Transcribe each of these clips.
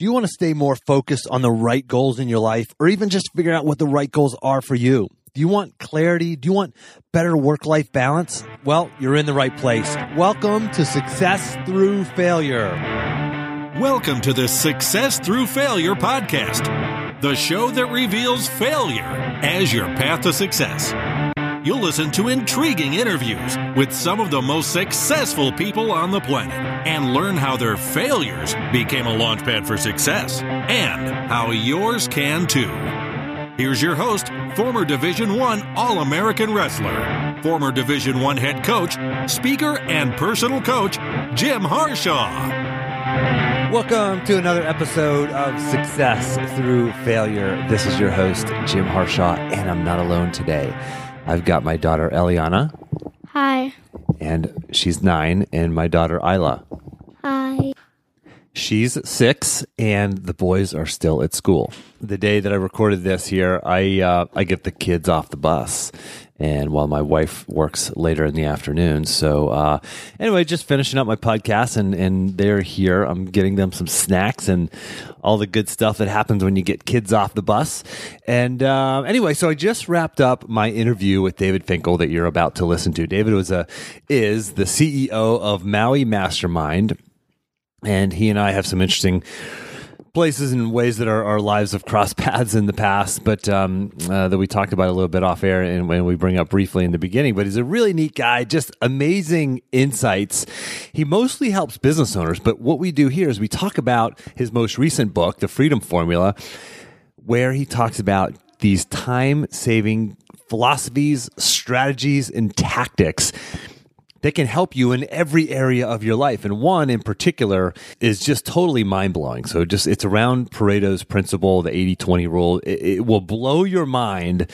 Do you want to stay more focused on the right goals in your life or even just figure out what the right goals are for you? Do you want clarity? Do you want better work life balance? Well, you're in the right place. Welcome to Success Through Failure. Welcome to the Success Through Failure podcast, the show that reveals failure as your path to success. You'll listen to intriguing interviews with some of the most successful people on the planet and learn how their failures became a launchpad for success and how yours can too. Here's your host, former Division 1 All-American wrestler, former Division 1 head coach, speaker and personal coach, Jim Harshaw. Welcome to another episode of Success Through Failure. This is your host, Jim Harshaw, and I'm not alone today. I've got my daughter Eliana, Hi. and she's nine, and my daughter Isla. Hi. She's six, and the boys are still at school. The day that I recorded this here, I uh, I get the kids off the bus, and while my wife works later in the afternoon. So uh, anyway, just finishing up my podcast, and and they're here. I'm getting them some snacks and all the good stuff that happens when you get kids off the bus. And uh, anyway, so I just wrapped up my interview with David Finkel that you're about to listen to. David was a is the CEO of Maui Mastermind and he and I have some interesting places and ways that our, our lives have crossed paths in the past, but um, uh, that we talked about a little bit off air and when we bring up briefly in the beginning. But he's a really neat guy, just amazing insights. He mostly helps business owners, but what we do here is we talk about his most recent book, The Freedom Formula, where he talks about these time saving philosophies, strategies, and tactics that can help you in every area of your life. And one in particular is just totally mind blowing. So just it's around Pareto's principle, the 80 20 rule. It, it, will blow your mind.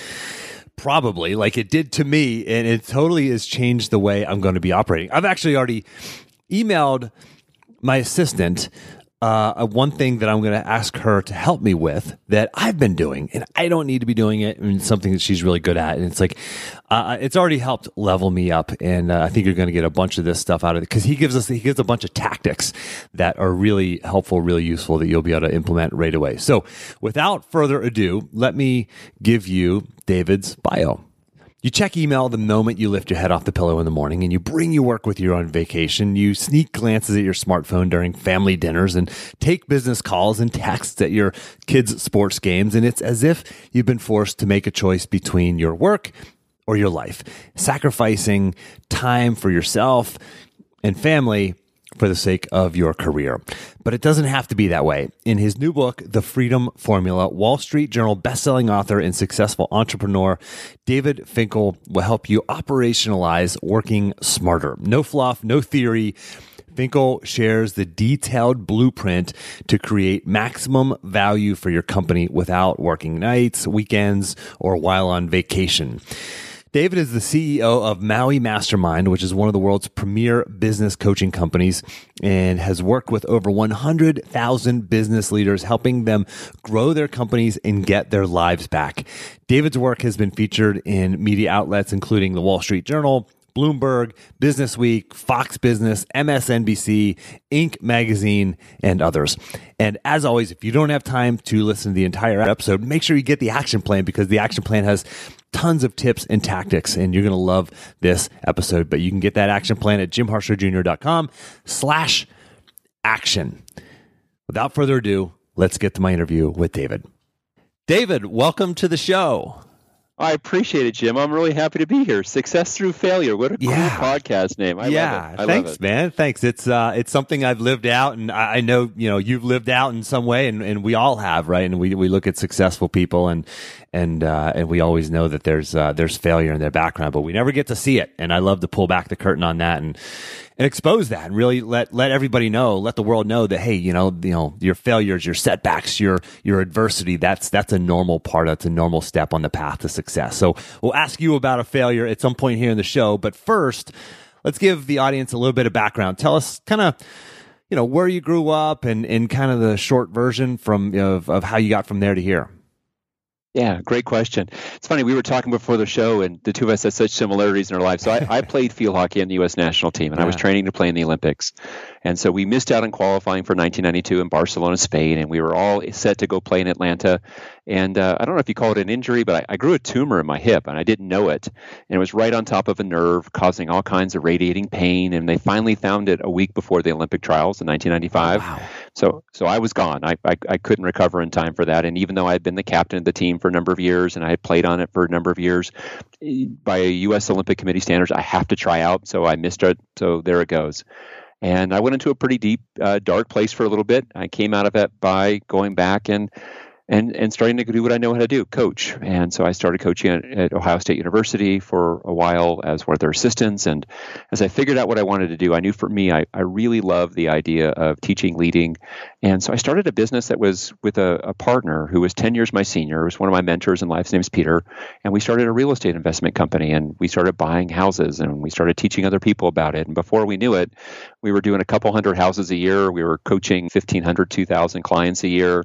Probably like it did to me, and it totally has changed the way I'm going to be operating. I've actually already emailed my assistant uh, one thing that I'm going to ask her to help me with that I've been doing, and I don't need to be doing it, and something that she's really good at. And it's like, uh, it's already helped level me up, and uh, I think you're going to get a bunch of this stuff out of it because he gives us he gives a bunch of tactics that are really helpful, really useful that you'll be able to implement right away. So, without further ado, let me give you David's bio. You check email the moment you lift your head off the pillow in the morning and you bring your work with you on vacation. You sneak glances at your smartphone during family dinners and take business calls and texts at your kids' sports games. And it's as if you've been forced to make a choice between your work or your life, sacrificing time for yourself and family for the sake of your career. But it doesn't have to be that way. In his new book, The Freedom Formula, Wall Street Journal bestselling author and successful entrepreneur David Finkel will help you operationalize working smarter. No fluff, no theory. Finkel shares the detailed blueprint to create maximum value for your company without working nights, weekends, or while on vacation. David is the CEO of Maui Mastermind, which is one of the world's premier business coaching companies and has worked with over 100,000 business leaders, helping them grow their companies and get their lives back. David's work has been featured in media outlets, including the Wall Street Journal, Bloomberg, Business Week, Fox Business, MSNBC, Inc. magazine, and others. And as always, if you don't have time to listen to the entire episode, make sure you get the action plan because the action plan has tons of tips and tactics and you're going to love this episode but you can get that action plan at jimharshawjr.com slash action without further ado let's get to my interview with david david welcome to the show I appreciate it, Jim. I'm really happy to be here. Success through failure. What a Yeah. cool podcast name. I yeah, love it. I thanks, love it. man. Thanks. It's uh, it's something I've lived out, and I, I know you know you've lived out in some way, and, and we all have, right? And we we look at successful people, and and uh, and we always know that there's uh, there's failure in their background, but we never get to see it. And I love to pull back the curtain on that and and expose that, and really let let everybody know, let the world know that hey, you know, you know, your failures, your setbacks, your your adversity, that's that's a normal part. That's a normal step on the path to success. So we'll ask you about a failure at some point here in the show, but first, let's give the audience a little bit of background. Tell us kind of you know where you grew up and and kind of the short version from of, of how you got from there to here Yeah, great question. It's funny, we were talking before the show, and the two of us had such similarities in our lives. So I, I played field hockey on the U.S. national team, and yeah. I was training to play in the Olympics. And so we missed out on qualifying for 1992 in Barcelona, Spain, and we were all set to go play in Atlanta. And uh, I don't know if you call it an injury, but I, I, grew a tumor in my hip, and I didn't know it. And it was right on top of a nerve, causing all kinds of radiating pain. And they finally found it a week before the Olympic trials in 1995. Wow. So, so I was gone. I, I, I couldn't recover in time for that. And even though I had been the captain of the team for a number of years, and I had played on it for a number of years, by U.S. Olympic Committee standards, I have to try out. So I missed it. So there it goes. And I went into a pretty deep, uh, dark place for a little bit. I came out of it by going back and and and starting to do what I know how to do, coach. And so I started coaching at, at, Ohio State University for a while as one of their assistants. And as I figured out what I wanted to do, I knew for me, I, I really love the idea of teaching, leading. And so I started a business that was with a, a partner who was 10 years my senior, was one of my mentors in life. His name is Peter. And we started a real estate investment company and we started buying houses and we started teaching other people about it. And before we knew it, we were doing a couple hundred houses a year. We were coaching 1,500, 2,000 clients a year.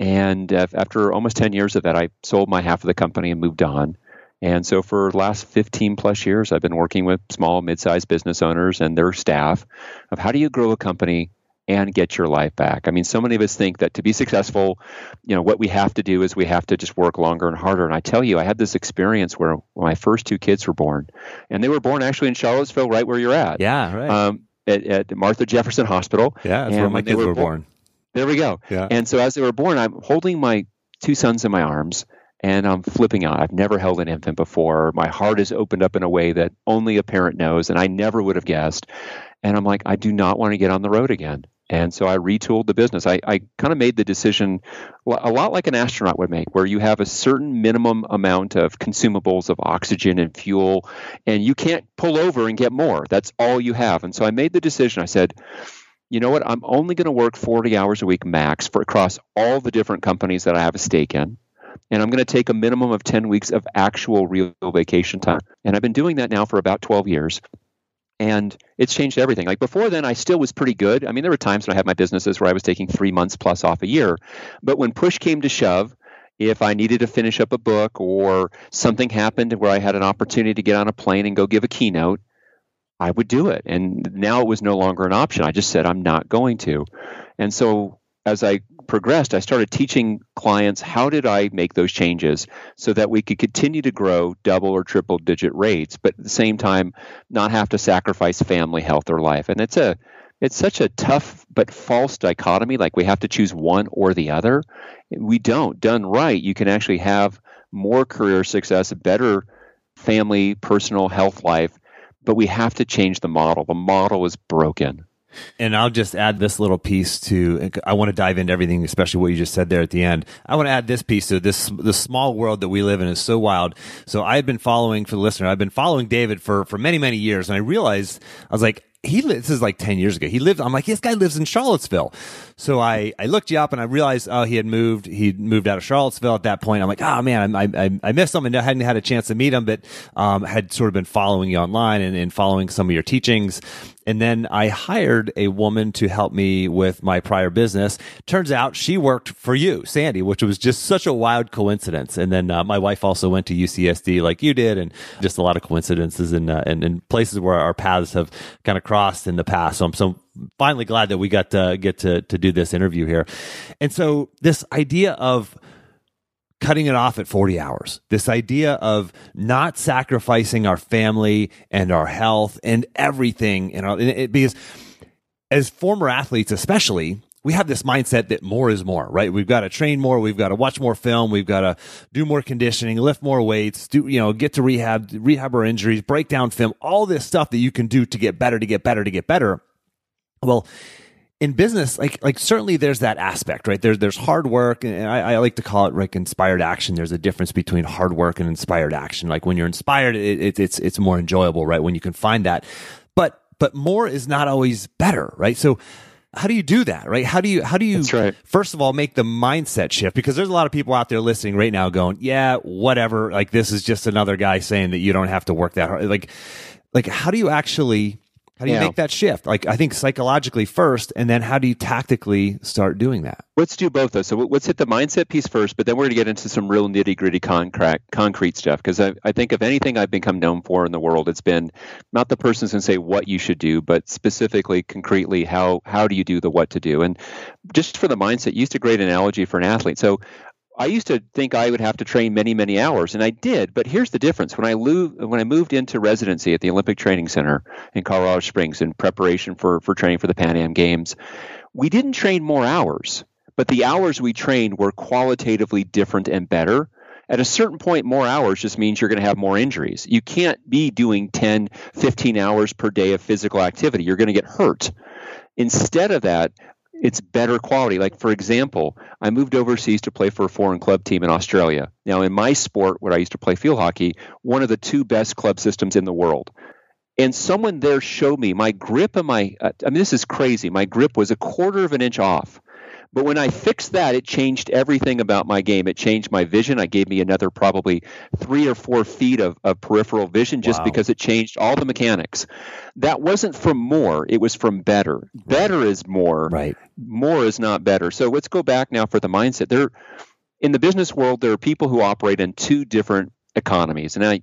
And uh, after almost 10 years of that, I sold my half of the company and moved on. And so for the last 15 plus years, I've been working with small, mid-sized business owners and their staff of how do you grow a company and get your life back. I mean, so many of us think that to be successful, you know, what we have to do is we have to just work longer and harder. And I tell you, I had this experience where my first two kids were born, and they were born actually in Charlottesville, right where you're at. Yeah, right. Um, at, at, Martha Jefferson Hospital. Yeah, that's where my kids were, were born. born. There we go. Yeah. And so as they were born, I'm holding my two sons in my arms and I'm flipping out. I've never held an infant before. My heart is opened up in a way that only a parent knows, and I never would have guessed. And I'm like, I do not want to get on the road again. And so I retooled the business. I, I kind of made the decision a lot like an astronaut would make, where you have a certain minimum amount of consumables of oxygen and fuel, and you can't pull over and get more. That's all you have. And so I made the decision. I said, you know what? I'm only going to work 40 hours a week max for across all the different companies that I have a stake in. And I'm going to take a minimum of 10 weeks of actual real vacation time. And I've been doing that now for about 12 years. And it's changed everything. Like before then, I still was pretty good. I mean, there were times when I had my businesses where I was taking three months plus off a year. But when push came to shove, if I needed to finish up a book or something happened where I had an opportunity to get on a plane and go give a keynote, I would do it. And now it was no longer an option. I just said, I'm not going to. And so as I progressed, I started teaching clients how did I make those changes so that we could continue to grow double or triple digit rates, but at the same time not have to sacrifice family health or life. And it's a it's such a tough but false dichotomy like we have to choose one or the other. We don't. Done right, you can actually have more career success, better family, personal health life but we have to change the model. The model is broken. And I'll just add this little piece to. I want to dive into everything, especially what you just said there at the end. I want to add this piece to this. The small world that we live in is so wild. So I've been following for the listener. I've been following David for for many many years, and I realized I was like, he this is like 10 years ago. He lived, I'm like, this guy lives in Charlottesville. So I, I looked you up and I realized, oh, he had moved, he moved out of Charlottesville at that point. I'm like, oh man, I, I, I missed him and I hadn't had a chance to meet him, but, um, had sort of been following you online and, and following some of your teachings. And then I hired a woman to help me with my prior business. Turns out she worked for you, Sandy, which was just such a wild coincidence. And then uh, my wife also went to UCSD like you did, and just a lot of coincidences and uh, and, and places where our paths have kind of crossed in the past. So I'm so finally glad that we got to get to to do this interview here. And so this idea of cutting it off at 40 hours. This idea of not sacrificing our family and our health and everything, you know, it, because as former athletes, especially, we have this mindset that more is more, right? We've got to train more, we've got to watch more film, we've got to do more conditioning, lift more weights, do you know, get to rehab, rehab our injuries, break down film, all this stuff that you can do to get better, to get better, to get better. Well, in business, like like certainly there's that aspect, right? There's there's hard work, and I, I, like to call it like inspired action. There's a difference between hard work and inspired action. Like when you're inspired, it, it, it's it's more enjoyable, right? When you can find that, but but more is not always better, right? So how do you do that, right? How do you how do you right. first of all make the mindset shift? Because there's a lot of people out there listening right now going, yeah, whatever. Like this is just another guy saying that you don't have to work that hard. Like like how do you actually How do you Yeah. make that shift? Like, I think psychologically first, and then how do you tactically start doing that? Let's do both though. So let's hit the mindset piece first, but then we're going to get into some real nitty gritty concrete concrete stuff. Because I, I think if anything I've become known for in the world, it's been not the person who's going to say what you should do, but specifically, concretely, how how do you do the what to do? And just for the mindset, you used a great analogy for an athlete. So I used to think I would have to train many, many hours, and I did. But here's the difference: when I lo- when I moved into residency at the Olympic Training Center in Colorado Springs in preparation for for training for the Pan Am Games, we didn't train more hours, but the hours we trained were qualitatively different and better. At a certain point, more hours just means you're going to have more injuries. You can't be doing 10, 15 hours per day of physical activity. You're going to get hurt. Instead of that, it's better quality. Like, for example, I moved overseas to play for a foreign club team in Australia. Now, in my sport, where I used to play field hockey, one of the two best club systems in the world. And someone there showed me my grip and my, uh, I mean, this is crazy. My grip was a quarter of an inch off. But when I fixed that, it changed everything about my game. It changed my vision. I gave me another probably three or four feet of, of peripheral vision just Wow. because it changed all the mechanics. That wasn't from more, it was from better. Better is more Right. More is not better. So let's go back now for the mindset. There, in the business world, there are people who operate in two different economies, and I,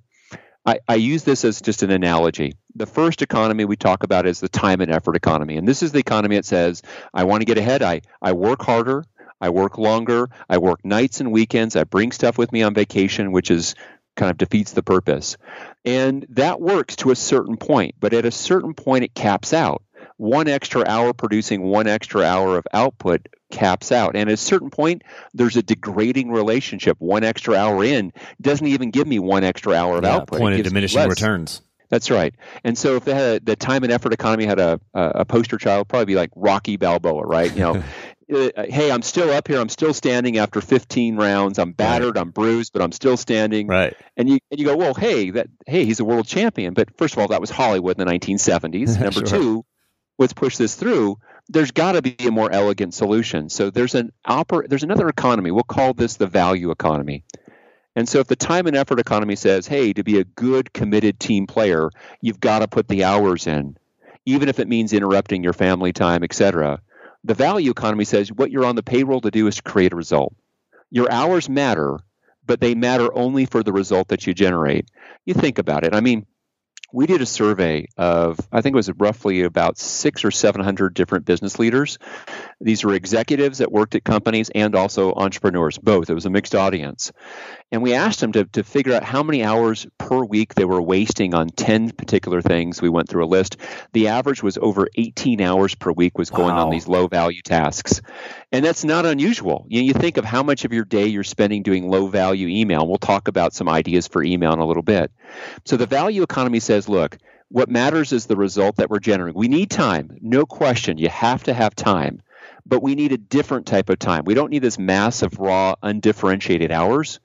I, I use this as just an analogy. The first economy we talk about is the time and effort economy, and this is the economy that says, "I want to get ahead. I I work harder. I work longer. I work nights and weekends. I bring stuff with me on vacation, which is." kind of defeats the purpose. And that works to a certain point, but at a certain point it caps out one extra hour producing one extra hour of output caps out. And at a certain point, there's a degrading relationship. One extra hour in doesn't even give me one extra hour of Yeah, output. Point of diminishing returns. That's right. And so if a, the time and effort economy had a, a, a poster child, probably be like Rocky Balboa, right? You know, uh, hey, I'm still up here. I'm still standing after 15 rounds. I'm battered. I'm bruised, but I'm still standing Right. and you and you go, well, hey, that hey, he's a world champion. But first of all, that was Hollywood in the 1970s. Number Sure. two, let's push this through. There's got to be a more elegant solution. So there's an oper- there's another economy. We'll call this the value economy. And so if the time and effort economy says, hey, to be a good committed team player, you've got to put the hours in, even if it means interrupting your family time, etc. The value economy says what you're on the payroll to do is to create a result. Your hours matter, but they matter only for the result that you generate. You think about it. I mean, we did a survey of, I think it was roughly about six or 700 different business leaders. These were executives that worked at companies and also entrepreneurs, both. It was a mixed audience. And we asked them to, to figure out how many hours per week they were wasting on 10 particular things. We went through a list. The average was over 18 hours per week was going Wow. on these low value tasks. And that's not unusual. You, you think of how much of your day you're spending doing low value email. We'll talk about some ideas for email in a little bit. So the value economy says, look, what matters is the result that we're generating. We need time, no question. You have to have time, but we need a different type of time. We don't need this massive, raw, undifferentiated hours.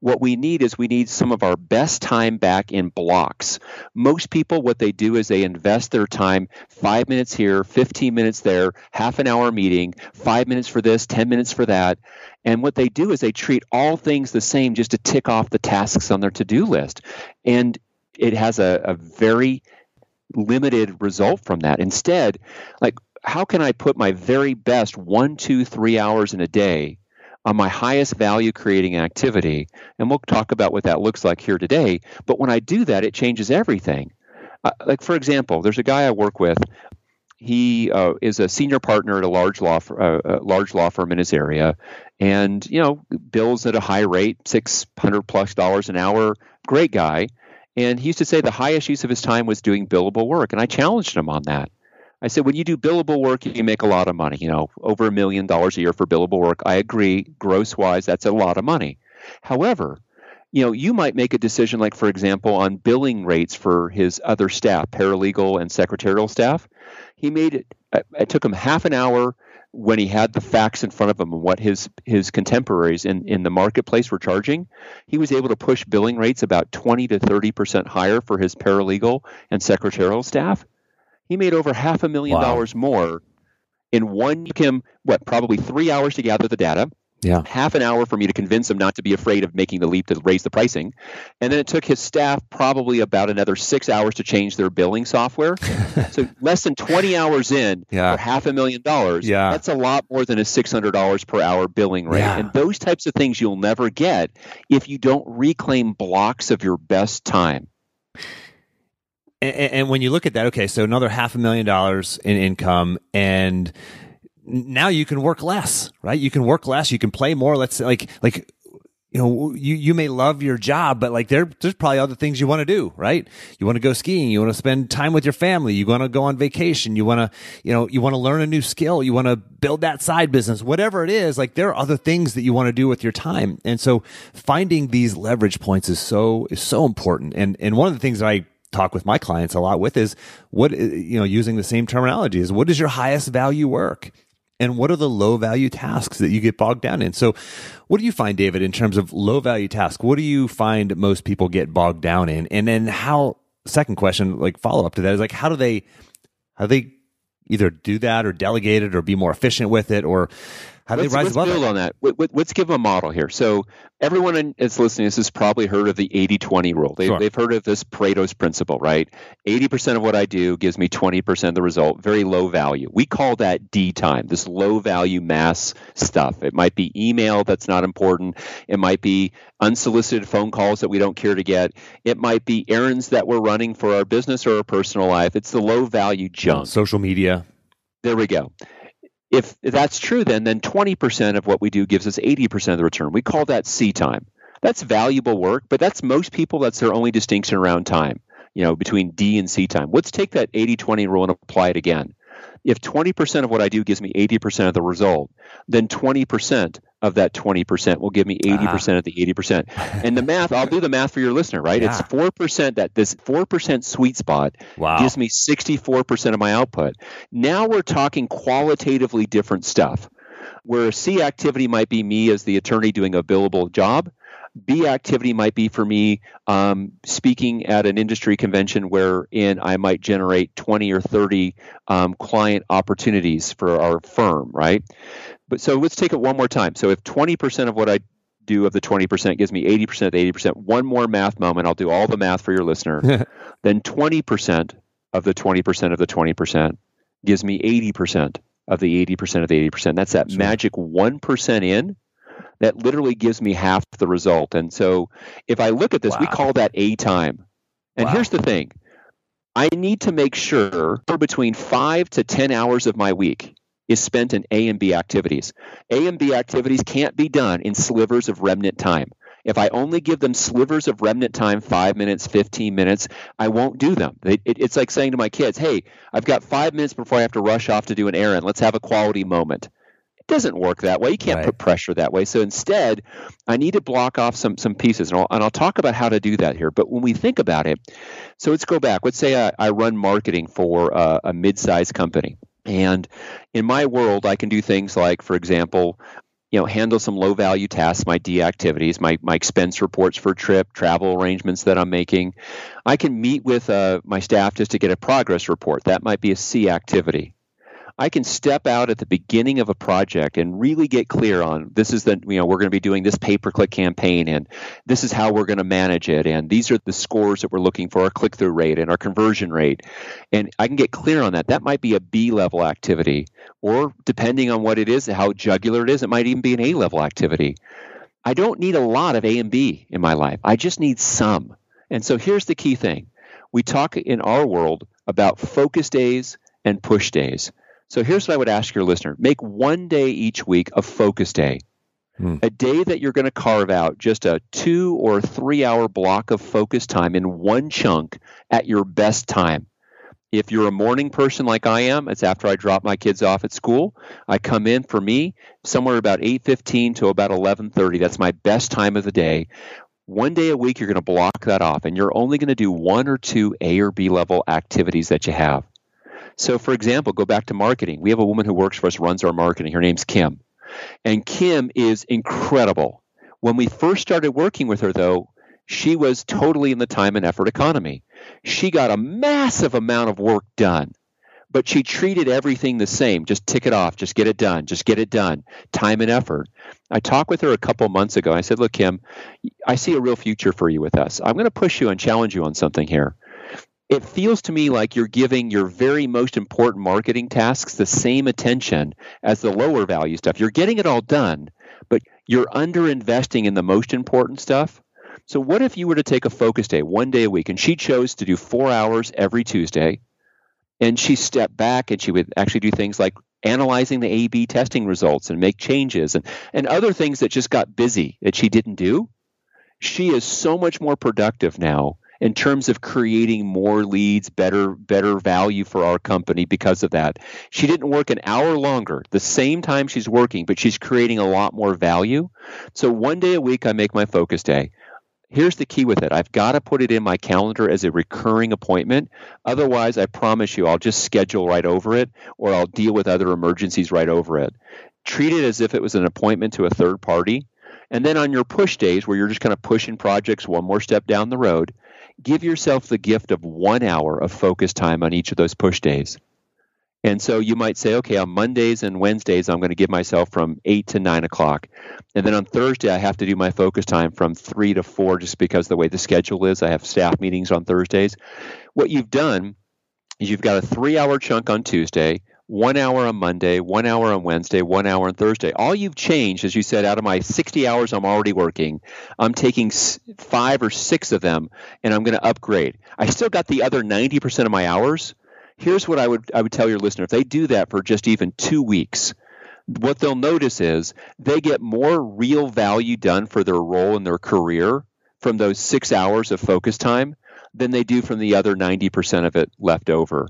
What we need is we need some of our best time back in blocks. Most people, what they do is they invest their time five minutes here, 15 minutes there, half an hour meeting, five minutes for this, 10 minutes for that. And what they do is they treat all things the same just to tick off the tasks on their to do list. And it has a, a very limited result from that. Instead, like, how can I put my very best one, two, three hours in a day on my highest value creating activity? And we'll talk about what that looks like here today. But when I do that, it changes everything. Uh, like, for example, there's a guy I work with. He uh, is a senior partner at a large law, uh, a large law firm in his area, and you know bills at a high rate, six hundred plus dollars an hour. Great guy, and he used to say the highest use of his time was doing billable work, and I challenged him on that. I said, when you do billable work, you make a lot of money. You know, over a million dollars a year for billable work. I agree, gross wise, that's a lot of money. However, you know, you might make a decision, like for example, on billing rates for his other staff, paralegal and secretarial staff. He made it. uh, It took him half an hour when he had the facts in front of him and what his his contemporaries in in the marketplace were charging. He was able to push billing rates about twenty to thirty percent higher for his paralegal and secretarial staff. He made over half a million Wow. dollars more in one. Took him what probably three hours to gather the data Yeah. half an hour for me to convince him not to be afraid of making the leap to raise the pricing. And then it took his staff probably about another six hours to change their billing software. so less than 20 hours in Yeah. for half a million dollars, Yeah. that's a lot more than a $600 per hour billing rate. Yeah. And those types of things you'll never get if you don't reclaim blocks of your best time. And, and when you look at that, okay, so another half a million dollars in income, and now you can work less, right? You can work less. You can play more. Let's say, like, like, you know, you, you may love your job, but like there, there's probably other things you want to do, right? You want to go skiing. You want to spend time with your family. You want to go on vacation. You want to, you know, you want to learn a new skill. You want to build that side business, whatever it is. Like there are other things that you want to do with your time. And so finding these leverage points is so, is so important. And, and one of the things that I talk with my clients a lot with is what, uh, you know, using the same terminology is what is your highest value work? and what are the low value tasks that you get bogged down in? So what do you find david in terms of low value tasks? What do you find most people get bogged down in? And then how second question like follow up to that is like how do they how do they either do that or delegate it or be more efficient with it or how do let's, they rise let's above build it on that. Let- let- Let's give them a model here. So everyone that's listening to this has probably heard of the 80-20 rule. They, Sure. They've heard of this Pareto's principle, right? 80% of what I do gives me 20% of the result. Very low value. We call that D time, this low value mass stuff. It might be email that's not important. It might be unsolicited phone calls that we don't care to get. It might be errands that we're running for our business or our personal life. It's the low value junk. social media There we go. If that's true, then then 20% of what we do gives us 80% of the return. We call that C time. That's valuable work, but that's most people. That's their only distinction around time. You know, between D and C time. Let's take that 80-20 rule and apply it again. If 20% of what I do gives me 80% of the result, then 20% of that 20% will give me 80% of the 80%. And the math, I'll do the math for your listener, right? It's 4% that this 4% sweet spot wow gives me 64% of my output. Now we're talking qualitatively different stuff. Where C activity might be me as the attorney doing a billable job, B activity might be for me um, speaking at an industry convention wherein I might generate 20 or 30 um, client opportunities for our firm, right? But so let's take it one more time. So if 20% of what I do of the 20% gives me 80% of the 80%, one more math moment, I'll do all the math for your listener. then 20% of the 20% of the 20% gives me 80% of the 80% of the 80%. That's that Sure. magic 1% in that literally gives me half the result. And so if I look at this, we call that A time. And Wow. here's the thing I need to make sure for between five to 10 hours of my week is spent in A and B activities. A and B activities can't be done in slivers of remnant time. If I only give them slivers of remnant time, five minutes, 15 minutes, I won't do them. It, it, it's like saying to my kids, hey, I've got five minutes before I have to rush off to do an errand. Let's have a quality moment. It doesn't work that way. You can't Right. put pressure that way. So instead, I need to block off some some pieces, and I'll, and I'll talk about how to do that here. But when we think about it, so let's go back. Let's say I, I run marketing for a, a mid-sized company, and in my world, I can do things like, for example, you know, handle some low value tasks, my D activities, my, my expense reports for trip, travel arrangements that I'm making. I can meet with uh, my staff just to get a progress report. That might be a C activity. I can step out at the beginning of a project and really get clear on this is the you know we're going to be doing this pay per click campaign and this is how we're going to manage it and these are the scores that we're looking for our click through rate and our conversion rate. And I can get clear on that. That might be a B level activity or depending on what it is how jugular it is it might even be an A level activity. I don't need a lot of A and B in my life. I just need some. And so here's the key thing. We talk in our world about focus days and push days so here's what I would ask your listener make one day each week a focus day. Hmm. A day that you're going to carve out just a two or three hour block of focus time in one chunk at your best time. If you're a morning person like I am, it's after I drop my kids off at school. I come in for me somewhere about 8:15 to about 11:30. That's my best time of the day. One day a week you're going to block that off and you're only going to do one or two A or B level activities that you have. So, for example, go back to marketing. We have a woman who works for us, runs our marketing. Her name's Kim. And Kim is incredible. When we first started working with her, though, she was totally in the time and effort economy. She got a massive amount of work done. but she treated everything the same. Just tick it off, just get it done, just get it done. Time and effort. I talked with her a couple months ago. I said, Look, Kim, I see a real future for you with us. I'm going to push you and challenge you on something here. It feels to me like you're giving your very most important marketing tasks the same attention as the lower value stuff. You're getting it all done, but you're under investing in the most important stuff. So, what if you were to take a focus day one day a week and she chose to do four hours every Tuesday? And she stepped back and she would actually do things like analyzing the A B testing results and make changes and, and other things that just got busy that she didn't do. She is so much more productive now in terms of creating more leads, better better value for our company because of that. She didn't work an hour longer, the same time she's working, but she's creating a lot more value. So one day a week I make my focus day here's the key with it I've got to put it in my calendar as a recurring appointment. Otherwise, I promise you, I'll just schedule right over it or I'll deal with other emergencies right over it. Treat it as if it was an appointment to a third party. And then on your push days, where you're just kind of pushing projects one more step down the road, give yourself the gift of one hour of focus time on each of those push days. And so you might say, okay, on Mondays and Wednesdays, I'm going to give myself from 8 to 9 o'clock. And then on Thursday, I have to do my focus time from 3 to 4 just because the way the schedule is. I have staff meetings on Thursdays. What you've done is you've got a three hour chunk on Tuesday, one hour on Monday, one hour on Wednesday, one hour on Thursday. All you've changed, as you said, out of my 60 hours I'm already working, I'm taking five or six of them and I'm going to upgrade. I still got the other 90% of my hours here's what I would I would tell your listener: if they do that for just even two weeks, what they'll notice is they get more real value done for their role in their career from those six hours of focus time than they do from the other 90% of it left over.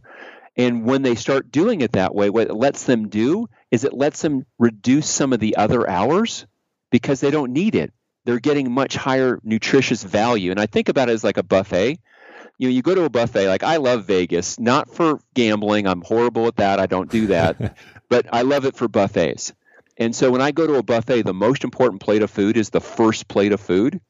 And when they start doing it that way, what it lets them do is it lets them reduce some of the other hours because they don't need it. They're getting much higher nutritious value. And I think about it as like a buffet you know, you go to a buffet. Like I love Vegas, not for gambling. I'm horrible at that. I don't do that. but I love it for buffets. And so when I go to a buffet, the most important plate of food is the first plate of food.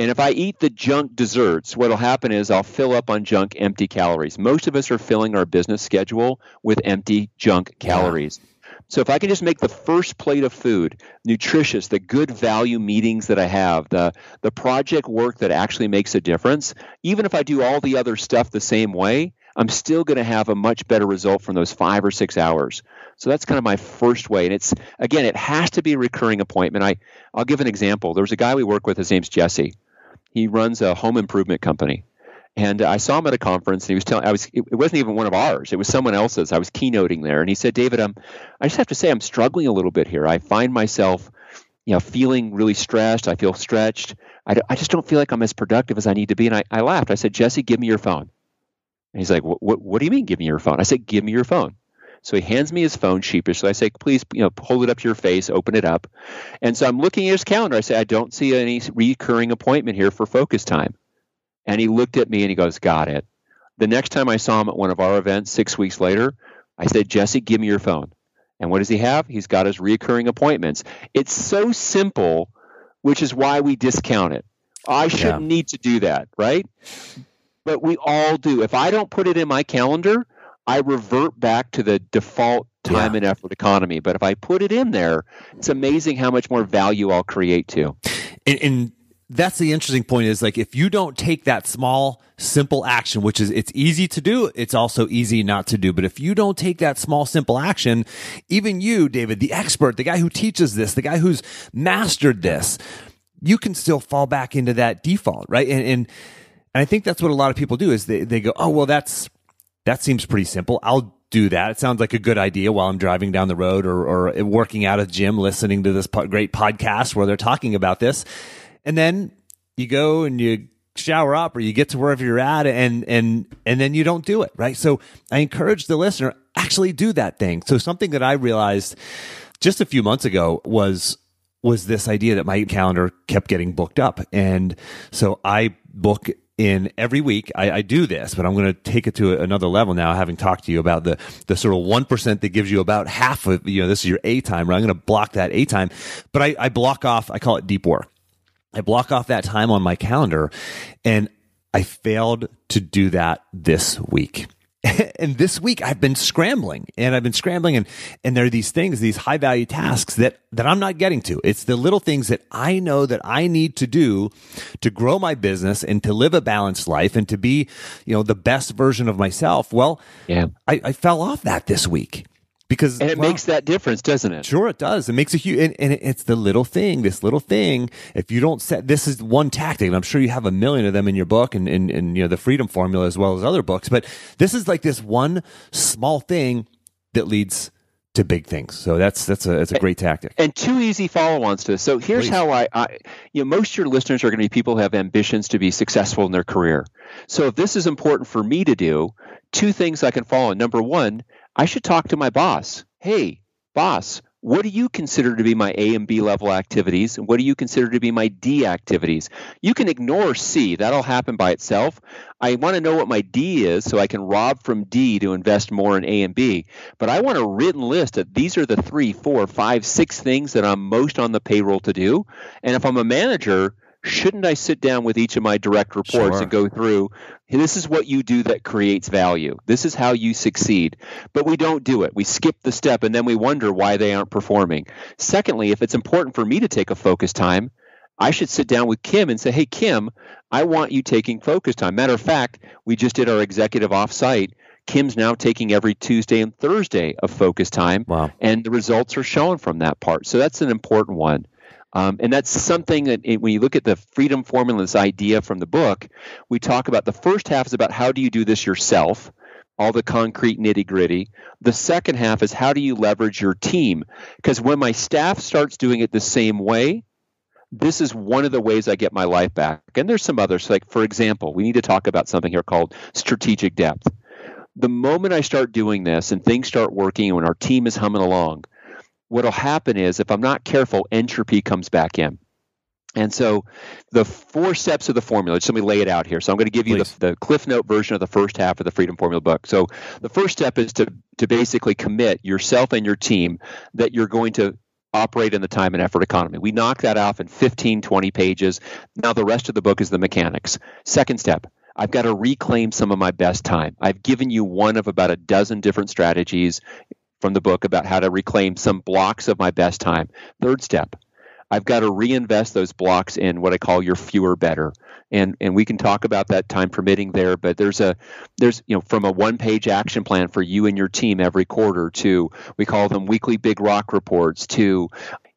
And if I eat the junk desserts, what'll happen is I'll fill up on junk empty calories. Most of us are filling our business schedule with empty junk calories. Yeah. So if I can just make the first plate of food nutritious, the good value meetings that I have, the the project work that actually makes a difference, even if I do all the other stuff the same way, I'm still going to have a much better result from those 5 or 6 hours. So that's kind of my first way and it's again it has to be a recurring appointment. I I'll give an example. There was a guy we work with his name's Jesse. He runs a home improvement company and I saw him at a conference, and he was telling. I was. It wasn't even one of ours. It was someone else's. I was keynoting there, and he said, "David, um, I just have to say, I'm struggling a little bit here. I find myself, you know, feeling really stressed. I feel stretched. I, I just don't feel like I'm as productive as I need to be." And I, I laughed. I said, "Jesse, give me your phone." And he's like, what, what do you mean, give me your phone?" I said, "Give me your phone." So he hands me his phone sheepishly. So I say, please, you know, hold it up to your face, open it up. And so I'm looking at his calendar. I say, I don't see any recurring appointment here for focus time. And he looked at me and he goes, Got it. The next time I saw him at one of our events six weeks later, I said, Jesse, give me your phone. And what does he have? He's got his reoccurring appointments. It's so simple, which is why we discount it. I shouldn't yeah. need to do that, right? But we all do. If I don't put it in my calendar, I revert back to the default time yeah. and effort economy. But if I put it in there, it's amazing how much more value I'll create too. And, and that's the interesting point is like if you don't take that small simple action which is it's easy to do it's also easy not to do but if you don't take that small simple action even you david the expert the guy who teaches this the guy who's mastered this you can still fall back into that default right and and, and i think that's what a lot of people do is they, they go oh well that's that seems pretty simple. I'll do that. It sounds like a good idea while I'm driving down the road or, or working out at the gym, listening to this po- great podcast where they're talking about this. And then you go and you shower up or you get to wherever you're at and and and then you don't do it right? So i encourage the listener actually do that thing. So something that i realized just a few months ago was was this idea that my calendar kept getting booked up. And so i book in every week I, I, do this, but I'm going to take it to another level now, having talked to you about the, the sort of 1% that gives you about half of, you know, this is your A time, right? I'm going to block that A time, but I, I block off, I call it deep work. I block off that time on my calendar and I failed to do that this week. and this week I've been scrambling and I've been scrambling and, and there are these things, these high value tasks that, that I'm not getting to. It's the little things that I know that I need to do to grow my business and to live a balanced life and to be, you know, the best version of myself. Well, yeah, I, I fell off that this week because and it well, makes that difference doesn't it? Sure it does. It makes a huge and, and, it's the little thing this little thing. If you don't set this is one tactic and i'm sure you have a million of them in your book and, and, and you know the freedom formula as well as other books but this is like this one small thing that leads to big things. So that's that's a that's a great tactic. and two easy follow-ons to this. So here's Please. how I, I you know most of your listeners are going to be people who have ambitions to be successful in their career. So if this is important for me to do two things i can follow. Number one I should talk to my boss. Hey, boss, what do you consider to be my A and B level activities? And what do you consider to be my D activities? You can ignore C, that'll happen by itself. I want to know what my D is so I can rob from D to invest more in A and B. But I want a written list that these are the three, four, five, six things that I'm most on the payroll to do. And if I'm a manager, shouldn't I sit down with each of my direct reports sure. and go through this is what you do that creates value. This is how you succeed. But we don't do it. We skip the step and then we wonder why they aren't performing. Secondly, if it's important for me to take a focus time, I should sit down with Kim and say, "Hey Kim, I want you taking focus time." Matter of fact, we just did our executive offsite Kim's now taking every Tuesday and Thursday of focus time. Wow. And the results are showing from that part. So that's an important one. Um, and that's something that it, when you look at the freedom formula, this idea from the book, we talk about the first half is about how do you do this yourself, all the concrete nitty gritty. The second half is how do you leverage your team? Because when my staff starts doing it the same way, this is one of the ways I get my life back. And there's some others. Like, for example, we need to talk about something here called strategic depth. The moment I start doing this and things start working, when our team is humming along, what'll happen is if I'm not careful, entropy comes back in. And so the four steps of the formula, just let me lay it out here. So I'm going to give you the, the, Cliff Note version of the first half of the Freedom Formula book. So the first step is to, to basically commit yourself and your team that you're going to operate in the time and effort economy. We knock that off in 15, 20 pages. Now the rest of the book is the mechanics. Second step, I've got to reclaim some of my best time. I've given you one of about a dozen different strategies from the book about how to reclaim some blocks of my best time. Third step, I've got to reinvest those blocks in what I call your fewer better. And and we can talk about that time permitting there, but there's a there's you know from a one page action plan for you and your team every quarter to we call them weekly big rock reports to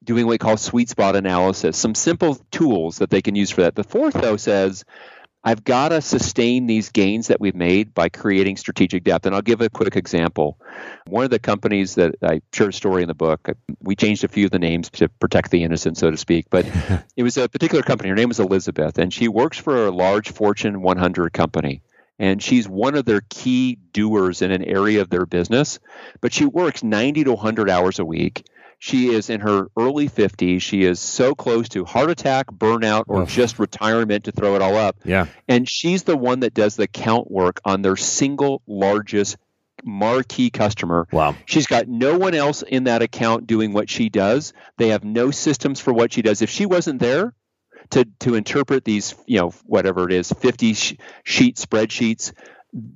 doing what we call sweet spot analysis, some simple tools that they can use for that. The fourth though says I've got to sustain these gains that we've made by creating strategic depth. And I'll give a quick example. One of the companies that I share a story in the book, we changed a few of the names to protect the innocent, so to speak, but it was a particular company. Her name was Elizabeth, and she works for a large Fortune 100 company. And she's one of their key doers in an area of their business, but she works 90 to 100 hours a week she is in her early 50s. She is so close to heart attack, burnout, or just retirement to throw it all up. Yeah. And she's the one that does the count work on their single largest marquee customer. Wow. She's got no one else in that account doing what she does. They have no systems for what she does. If she wasn't there to to interpret these, you know, whatever it is, 50 sh- sheet spreadsheets,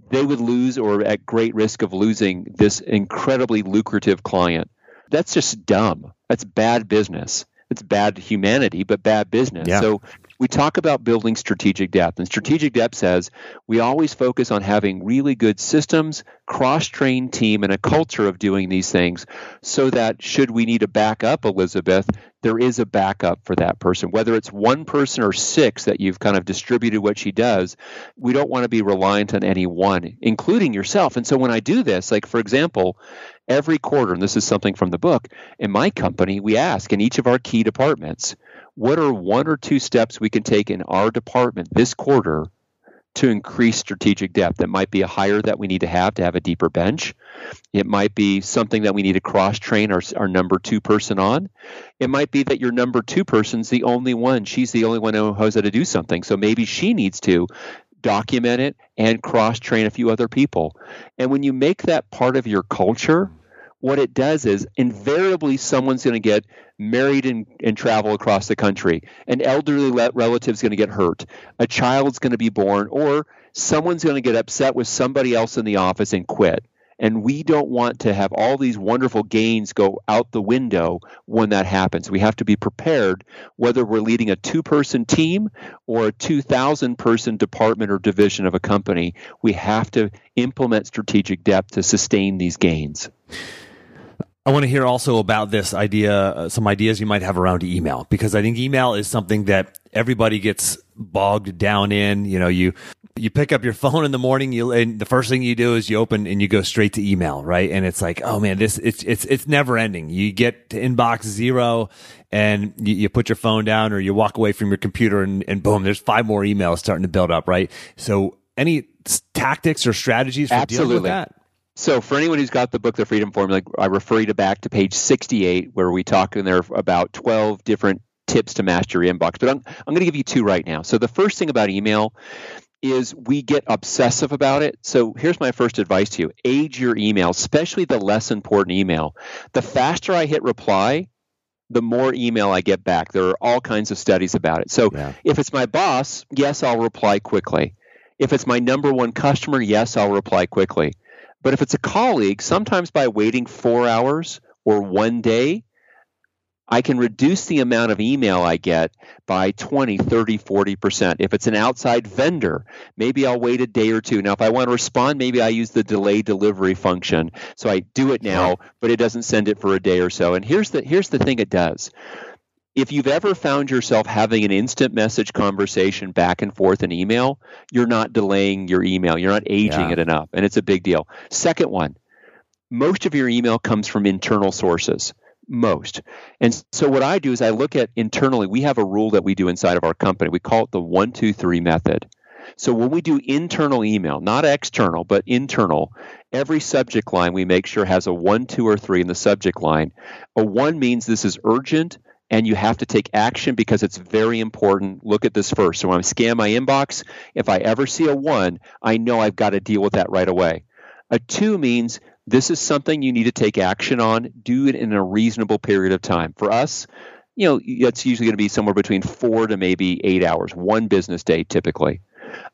they would lose or at great risk of losing this incredibly lucrative client. That's just dumb. That's bad business. It's bad humanity, but bad business. Yeah. So we talk about building strategic depth, and strategic depth says we always focus on having really good systems, cross-trained team, and a culture of doing these things, so that should we need a backup, Elizabeth, there is a backup for that person. Whether it's one person or six that you've kind of distributed what she does, we don't want to be reliant on any one, including yourself. And so when I do this, like for example, every quarter, and this is something from the book, in my company, we ask in each of our key departments, what are one or two steps we can take in our department this quarter to increase strategic depth? It might be a hire that we need to have to have a deeper bench. It might be something that we need to cross train our, our number two person on. It might be that your number two person's the only one. She's the only one who knows how to do something. So maybe she needs to document it and cross train a few other people. And when you make that part of your culture, what it does is invariably someone's going to get married and, and travel across the country. An elderly relative's going to get hurt. A child's going to be born, or someone's going to get upset with somebody else in the office and quit. And we don't want to have all these wonderful gains go out the window when that happens. We have to be prepared, whether we're leading a two person team or a 2,000 person department or division of a company. We have to implement strategic depth to sustain these gains. I want to hear also about this idea, uh, some ideas you might have around email, because I think email is something that everybody gets bogged down in. You know, you you pick up your phone in the morning, you and the first thing you do is you open and you go straight to email, right? And it's like, oh man, this it's it's it's never ending. You get to inbox zero, and you, you put your phone down or you walk away from your computer, and, and boom, there's five more emails starting to build up, right? So, any tactics or strategies for Absolutely. dealing with that? So, for anyone who's got the book, The Freedom Formula, I refer you to back to page 68, where we talk in there about 12 different tips to master your inbox. But I'm, I'm going to give you two right now. So, the first thing about email is we get obsessive about it. So, here's my first advice to you age your email, especially the less important email. The faster I hit reply, the more email I get back. There are all kinds of studies about it. So, yeah. if it's my boss, yes, I'll reply quickly. If it's my number one customer, yes, I'll reply quickly. But if it's a colleague, sometimes by waiting four hours or one day, I can reduce the amount of email I get by 20, 30, 40%. If it's an outside vendor, maybe I'll wait a day or two. Now, if I want to respond, maybe I use the delay delivery function. So I do it now, but it doesn't send it for a day or so. And here's the here's the thing it does if you've ever found yourself having an instant message conversation back and forth in email, you're not delaying your email. You're not aging yeah. it enough. And it's a big deal. Second one, most of your email comes from internal sources. Most. And so what I do is I look at internally, we have a rule that we do inside of our company. We call it the one, two, three method. So when we do internal email, not external, but internal, every subject line we make sure has a one, two, or three in the subject line. A one means this is urgent and you have to take action because it's very important. Look at this first. So when I scan my inbox, if I ever see a one, I know I've got to deal with that right away. A two means this is something you need to take action on. Do it in a reasonable period of time. For us, you know, it's usually going to be somewhere between four to maybe eight hours, one business day typically.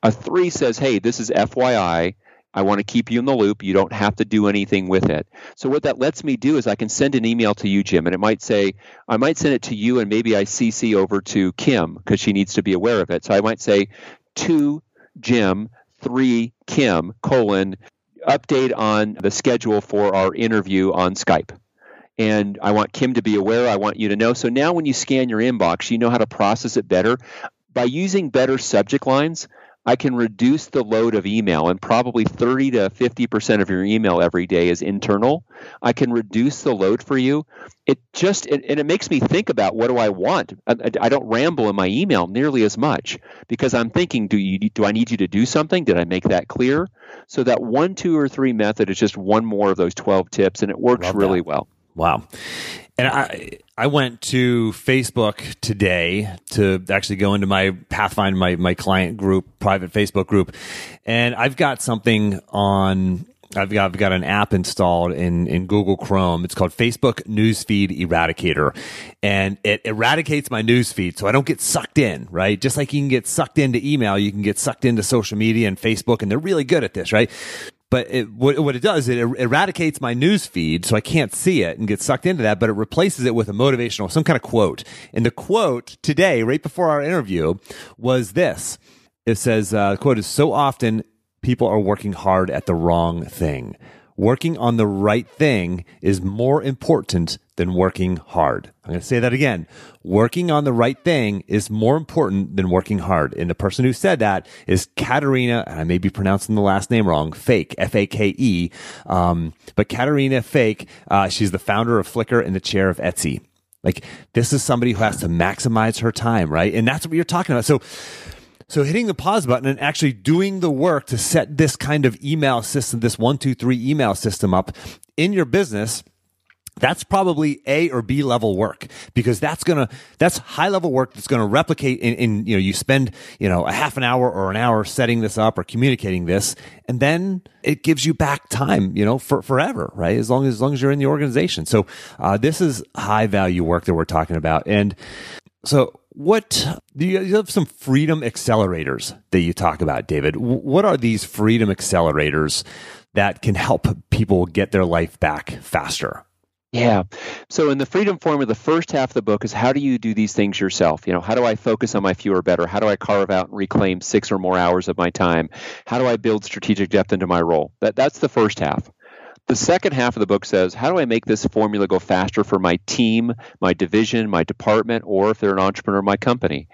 A three says, hey, this is FYI. I want to keep you in the loop. You don't have to do anything with it. So what that lets me do is I can send an email to you, Jim, and it might say, I might send it to you and maybe I CC over to Kim because she needs to be aware of it. So I might say, to Jim, three Kim, colon, update on the schedule for our interview on Skype. And I want Kim to be aware. I want you to know. So now when you scan your inbox, you know how to process it better. By using better subject lines, I can reduce the load of email, and probably 30 to 50% of your email every day is internal. I can reduce the load for you. It just, it, and it makes me think about what do I want? I, I, don't ramble in my email nearly as much because I'm thinking, do you, do I need you to do something? Did I make that clear? So that one, two, or three method is just one more of those 12 tips, and it works really well. Wow. And I I went to Facebook today to actually go into my Pathfind my my client group, private Facebook group, and I've got something on I've got, I've got an app installed in, in Google Chrome. It's called Facebook Newsfeed Eradicator. And it eradicates my newsfeed so I don't get sucked in, right? Just like you can get sucked into email, you can get sucked into social media and Facebook, and they're really good at this, right? But it, what, what, it does, it er, eradicates my news feed so I can't see it and get sucked into that, but it replaces it with a motivational, some kind of quote. And the quote today, right before our interview, was this. It says, uh, the quote is so often people are working hard at the wrong thing. Working on the right thing is more important than working hard. I'm going to say that again. Working on the right thing is more important than working hard. And the person who said that is Caterina, and I may be pronouncing the last name wrong, Fake, F A K E. Um, but Caterina Fake, uh, she's the founder of Flickr and the chair of Etsy. Like, this is somebody who has to maximize her time, right? And that's what you're talking about. So, so hitting the pause button and actually doing the work to set this kind of email system, this one, two, three email system up in your business that's probably A or B level work because that's gonna that's high level work that's gonna replicate in, in you know you spend you know a half an hour or an hour setting this up or communicating this and then it gives you back time you know for forever right? As long as, as long as you're in the organization. So uh, this is high value work that we're talking about. And so what do you, you have some freedom accelerators that you talk about david what are these freedom accelerators that can help people get their life back faster yeah. So in the freedom formula, the first half of the book is how do you do these things yourself? You know, how do I focus on my fewer better? How do I carve out and reclaim six or more hours of my time? How do I build strategic depth into my role? That that's the first half. The second half of the book says, how do I make this formula go faster for my team, my division, my department, or if they're an entrepreneur, my company?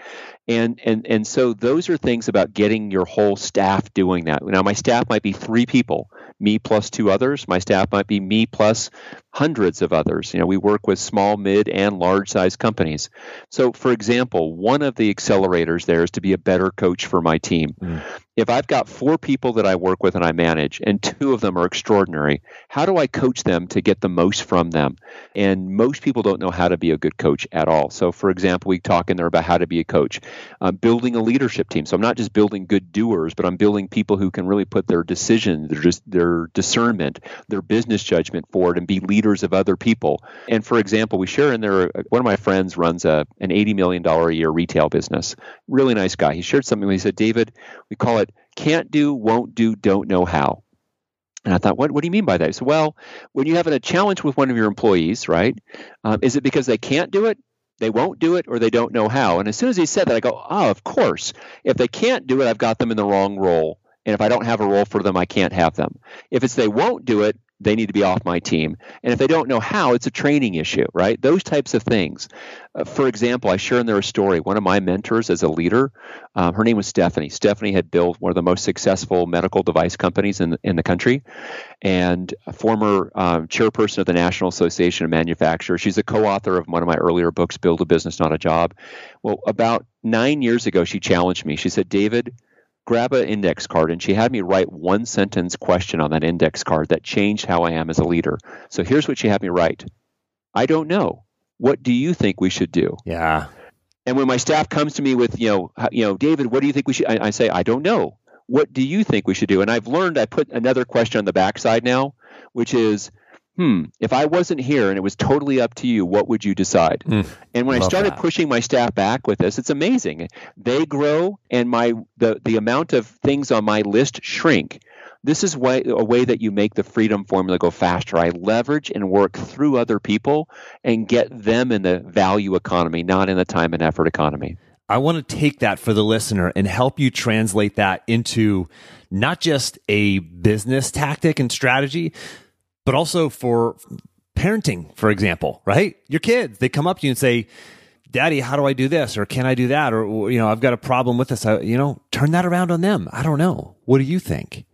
And and and so those are things about getting your whole staff doing that. Now my staff might be three people me plus two others. My staff might be me plus hundreds of others. You know, we work with small, mid, and large size companies. So, for example, one of the accelerators there is to be a better coach for my team. Mm. If I've got four people that I work with and I manage, and two of them are extraordinary, how do I coach them to get the most from them? And most people don't know how to be a good coach at all. So, for example, we talk in there about how to be a coach, uh, building a leadership team. So, I'm not just building good doers, but I'm building people who can really put their decision, their, their discernment, their business judgment forward and be leaders of other people. And for example, we share in there, uh, one of my friends runs a, an $80 million a year retail business. Really nice guy. He shared something. He said, David, we call it can't do, won't do, don't know how. And I thought, what, what do you mean by that? He said, well, when you have a challenge with one of your employees, right, um, is it because they can't do it, they won't do it, or they don't know how? And as soon as he said that, I go, oh, of course. If they can't do it, I've got them in the wrong role. And if I don't have a role for them, I can't have them. If it's they won't do it, they need to be off my team. And if they don't know how, it's a training issue, right? Those types of things. Uh, for example, I share in there a story. One of my mentors as a leader, um, her name was Stephanie. Stephanie had built one of the most successful medical device companies in the, in the country and a former um, chairperson of the National Association of Manufacturers. She's a co author of one of my earlier books, Build a Business, Not a Job. Well, about nine years ago, she challenged me. She said, David, grab an index card and she had me write one sentence question on that index card that changed how I am as a leader. So here's what she had me write. I don't know. What do you think we should do? Yeah. And when my staff comes to me with, you know, you know, David, what do you think we should I, I say I don't know. What do you think we should do? And I've learned I put another question on the backside now, which is hmm, if I wasn't here and it was totally up to you, what would you decide? Mm, and when I started that. pushing my staff back with this, it's amazing. They grow and my the, the amount of things on my list shrink. This is way, a way that you make the freedom formula go faster. I leverage and work through other people and get them in the value economy, not in the time and effort economy. I want to take that for the listener and help you translate that into not just a business tactic and strategy, but also for parenting, for example, right? Your kids, they come up to you and say, Daddy, how do I do this? Or can I do that? Or, you know, I've got a problem with this. I, you know, turn that around on them. I don't know. What do you think?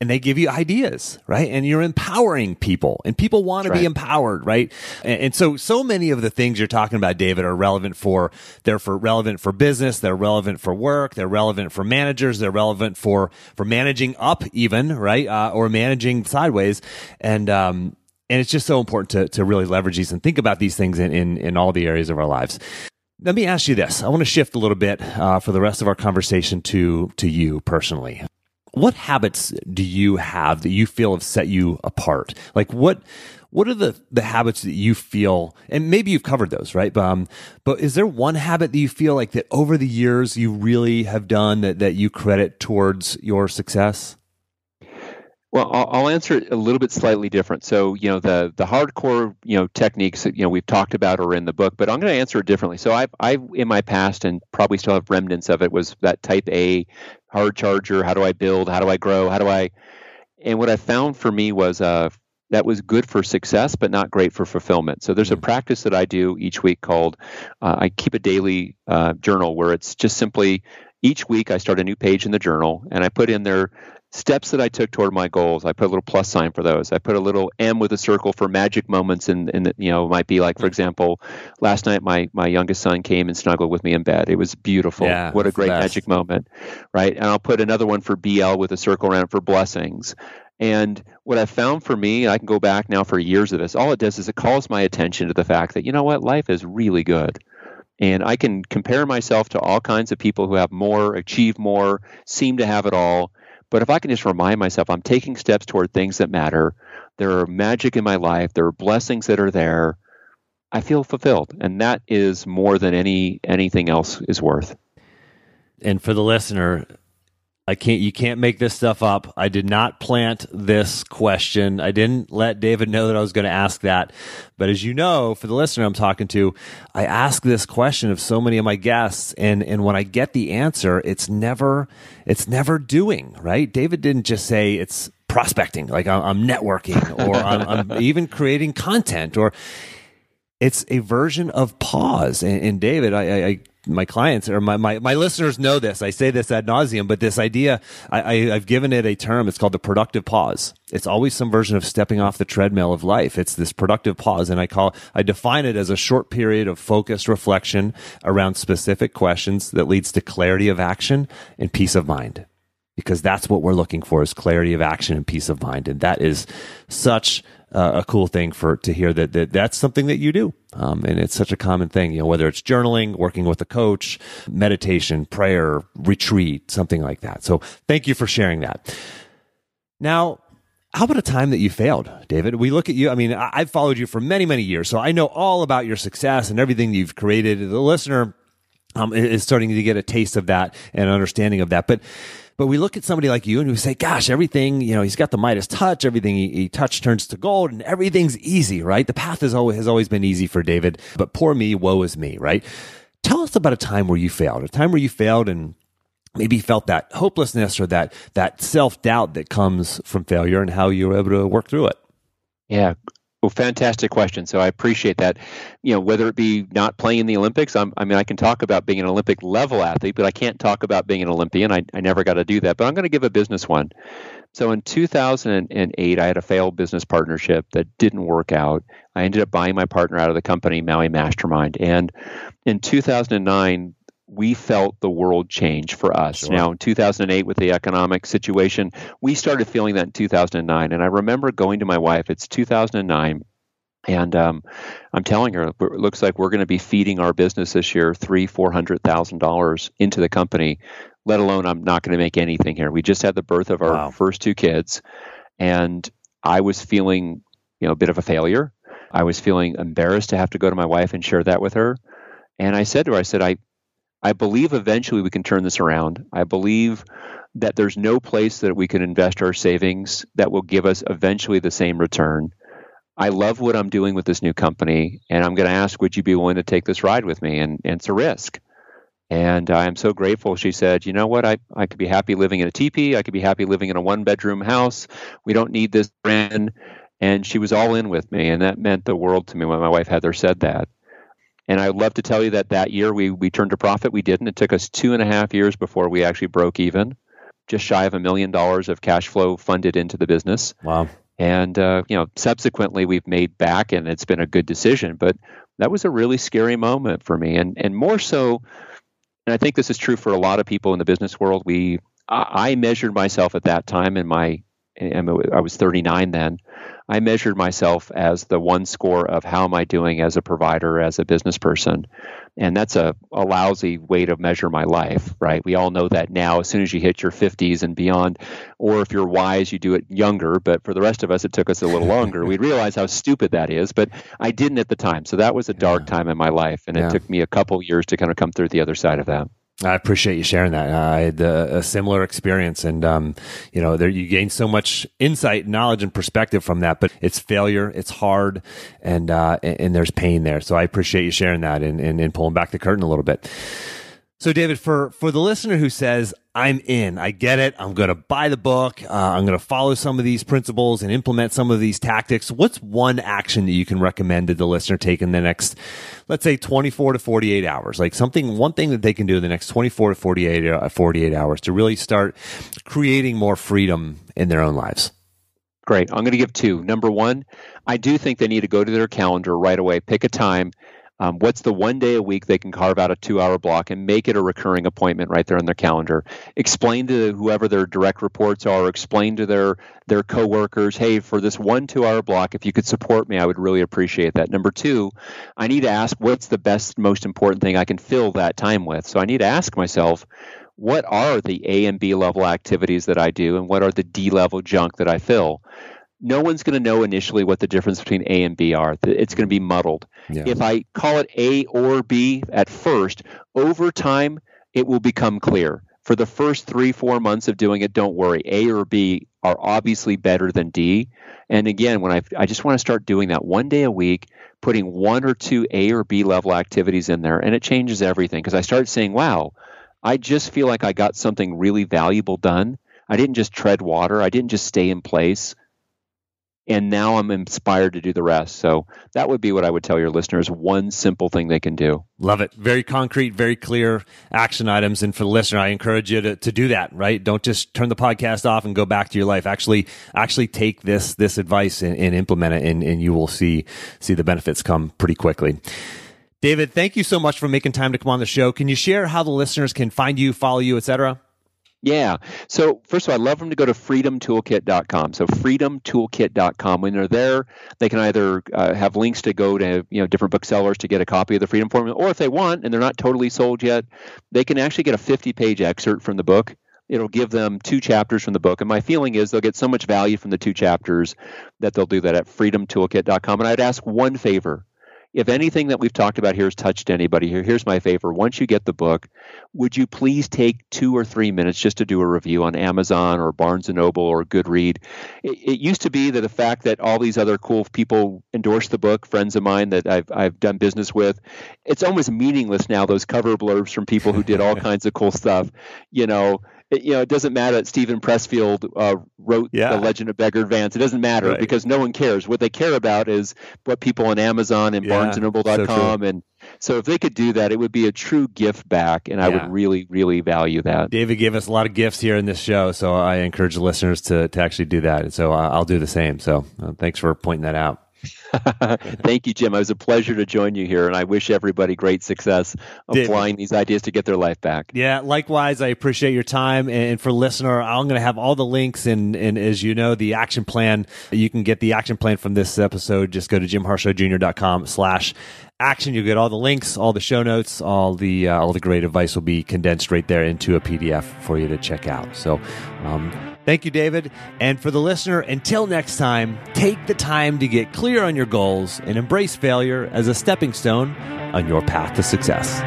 And they give you ideas, right? And you're empowering people and people want to right. be empowered, right? And, and, so, so many of the things you're talking about, David, are relevant for, they're for relevant for business. They're relevant for work. They're relevant for managers. They're relevant for, for managing up even, right? Uh, or managing sideways. And, um, and it's just so important to, to really leverage these and think about these things in, in, in all the areas of our lives. Let me ask you this. I want to shift a little bit uh, for the rest of our conversation to to you personally what habits do you have that you feel have set you apart? Like what what are the the habits that you feel and maybe you've covered those right but, um, but is there one habit that you feel like that over the years you really have done that, that you credit towards your success well, I'll answer it a little bit slightly different. So, you know, the the hardcore, you know, techniques that you know we've talked about are in the book, but I'm going to answer it differently. So, I've I've in my past and probably still have remnants of it was that Type A hard charger. How do I build? How do I grow? How do I? And what I found for me was uh, that was good for success, but not great for fulfillment. So there's a mm. practice that I do each week called uh, I keep a daily uh, journal where it's just simply each week I start a new page in the journal and I put in there steps that I took toward my goals. I put a little plus sign for those. I put a little M with a circle for magic moments, and and you know might be like for mm. example, last night my my youngest son came and snuggled with me in bed. It was beautiful. Yeah, what a great magic moment, right? And I'll put another one for BL with a circle around for blessings. And what I've found for me, I can go back now for years of this, all it does is it calls my attention to the fact that, you know what, life is really good. And I can compare myself to all kinds of people who have more, achieve more, seem to have it all. But if I can just remind myself I'm taking steps toward things that matter, there are magic in my life, there are blessings that are there, I feel fulfilled. And that is more than any anything else is worth. And for the listener, I can't you can't make this stuff up. I did not plant this question. I didn't let David know that I was going to ask that. But as you know, for the listener I'm talking to, I ask this question of so many of my guests and and when I get the answer, it's never it's never doing, right? David didn't just say it's prospecting, like I'm, I'm networking or I'm, I'm even creating content or it's a version of pause. And, and David, I, I, my clients or my, my, my listeners know this. I say this ad nauseum, but this idea, I, I, have given it a term. It's called the productive pause. It's always some version of stepping off the treadmill of life. It's this productive pause. And I call, I define it as a short period of focused reflection around specific questions that leads to clarity of action and peace of mind. Because that's what we're looking for is clarity of action and peace of mind. And that is such uh, a cool thing for to hear that, that that's something that you do. Um, and it's such a common thing, you know, whether it's journaling, working with a coach, meditation, prayer, retreat, something like that. So thank you for sharing that. Now, how about a time that you failed, David? We look at you. I mean, I've followed you for many, many years, so I know all about your success and everything you've created. The listener um, is starting to get a taste of that and understanding of that. But but we look at somebody like you and we say, gosh, everything, you know, he's got the Midas touch. Everything he, he touch turns to gold and everything's easy, right? The path has always, has always been easy for David, but poor me, woe is me, right? Tell us about a time where you failed, a time where you failed and maybe felt that hopelessness or that, that self doubt that comes from failure and how you were able to work through it. Yeah, well, fantastic question. So I appreciate that. You know, whether it be not playing in the Olympics, I'm, i mean, I can talk about being an Olympic level athlete, but I can't talk about being an Olympian. I, I never got to do that. But I'm going to give a business one. So in 2008, I had a failed business partnership that didn't work out. I ended up buying my partner out of the company, Maui Mastermind. And in 2009, we felt the world change for us. Sure. Now, in 2008, with the economic situation, we started feeling that in 2009. And I remember going to my wife, it's 2009. And um, I'm telling her, it looks like we're going to be feeding our business this year three, four hundred thousand dollars into the company. Let alone, I'm not going to make anything here. We just had the birth of our wow. first two kids, and I was feeling, you know, a bit of a failure. I was feeling embarrassed to have to go to my wife and share that with her. And I said to her, I said, I, I believe eventually we can turn this around. I believe that there's no place that we can invest our savings that will give us eventually the same return. I love what I'm doing with this new company, and I'm going to ask, would you be willing to take this ride with me? And, and it's a risk. And I'm so grateful. She said, you know what? I, I could be happy living in a teepee. I could be happy living in a one bedroom house. We don't need this brand. And she was all in with me. And that meant the world to me when my wife Heather said that. And I'd love to tell you that that year we, we turned a profit. We didn't. It took us two and a half years before we actually broke even, just shy of a million dollars of cash flow funded into the business. Wow. And, uh, you know, subsequently we've made back and it's been a good decision. But that was a really scary moment for me. And, and more so, and I think this is true for a lot of people in the business world, we, I measured myself at that time in my, I was 39 then. I measured myself as the one score of how am I doing as a provider, as a business person. And that's a, a lousy way to measure my life, right? We all know that now as soon as you hit your 50s and beyond, or if you're wise, you do it younger. But for the rest of us, it took us a little longer. we realize how stupid that is, but I didn't at the time. So that was a dark yeah. time in my life. And yeah. it took me a couple years to kind of come through the other side of that. I appreciate you sharing that. Uh, I had a, a similar experience, and um, you know, there you gain so much insight, knowledge, and perspective from that. But it's failure, it's hard, and uh, and, and, there's pain there. So I appreciate you sharing that and, and, and pulling back the curtain a little bit. So, David, for for the listener who says, "I'm in, I get it, I'm going to buy the book, uh, I'm going to follow some of these principles and implement some of these tactics," what's one action that you can recommend to the listener take in the next, let's say, 24 to 48 hours? Like something, one thing that they can do in the next 24 to 48 uh, 48 hours to really start creating more freedom in their own lives. Great. I'm going to give two. Number one, I do think they need to go to their calendar right away, pick a time Um, what's the one day a week they can carve out a two hour block and make it a recurring appointment right there on their calendar? Explain to whoever their direct reports are, explain to their their coworkers, hey, for this one two hour block, if you could support me, I would really appreciate that. Number two, I need to ask what's the best, most important thing I can fill that time with. So I need to ask myself, what are the A and B level activities that I do, and what are the D level junk that I fill? No one's going to know initially what the difference between A and B are. It's going to be muddled. Yeah. If I call it A or B at first, over time, it will become clear. For the first three, four months of doing it, don't worry. A or B are obviously better than D. And again, when I, I just want to start doing that one day a week, putting one or two A or B level activities in there, and it changes everything because I start saying, wow, I just feel like I got something really valuable done. I didn't just tread water. I didn't just stay in place and now I'm inspired to do the rest. So that would be what I would tell your listeners one simple thing they can do. Love it. Very concrete, very clear action items. And for the listener, I encourage you to, to do that, right? Don't just turn the podcast off and go back to your life. Actually, actually take this, this advice and, and implement it and, and you will see, see the benefits come pretty quickly. David, thank you so much for making time to come on the show. Can you share how the listeners can find you, follow you, etc.? Yeah. So first of all, I'd love them to go to freedomtoolkit.com. So freedomtoolkit.com. When they're there, they can either uh, have links to go to you know different booksellers to get a copy of the Freedom Formula, or if they want and they're not totally sold yet, they can actually get a 50-page excerpt from the book. It'll give them two chapters from the book, and my feeling is they'll get so much value from the two chapters that they'll do that at freedomtoolkit.com. And I'd ask one favor if anything that we've talked about here has touched anybody here, here's my favor. Once you get the book, would you please take two or three minutes just to do a review on Amazon or Barnes and Noble or Goodread? It, it used to be that the fact that all these other cool people endorse the book, friends of mine that I've I've done business with, it's almost meaningless now. Those cover blurbs from people who did all kinds of cool stuff, you know it, you know, it doesn't matter that Steven Pressfield uh, wrote yeah. The Legend of Bagger Vance. It doesn't matter right. because no one cares. What they care about is what people on Amazon and yeah, BarnesandNoble.com so and so if they could do that, it would be a true gift back, and I would really, really value that. David gave us a lot of gifts here in this show, so I encourage the listeners to to actually do that. And so uh, I'll do the same. So uh, thanks for pointing that out. Thank you, Jim. It was a pleasure to join you here, and I wish everybody great success applying these ideas to get their life back. Yeah, likewise. I appreciate your time, and for listener, I'm going to have all the links and and as you know, the action plan. You can get the action plan from this episode. Just go to jimharshawjr.com slash action. You'll get all the links, all the show notes, all the uh, all the great advice will be condensed right there into a PDF for you to check out. So. Um, Thank you, David. And for the listener, until next time, take the time to get clear on your goals and embrace failure as a stepping stone on your path to success.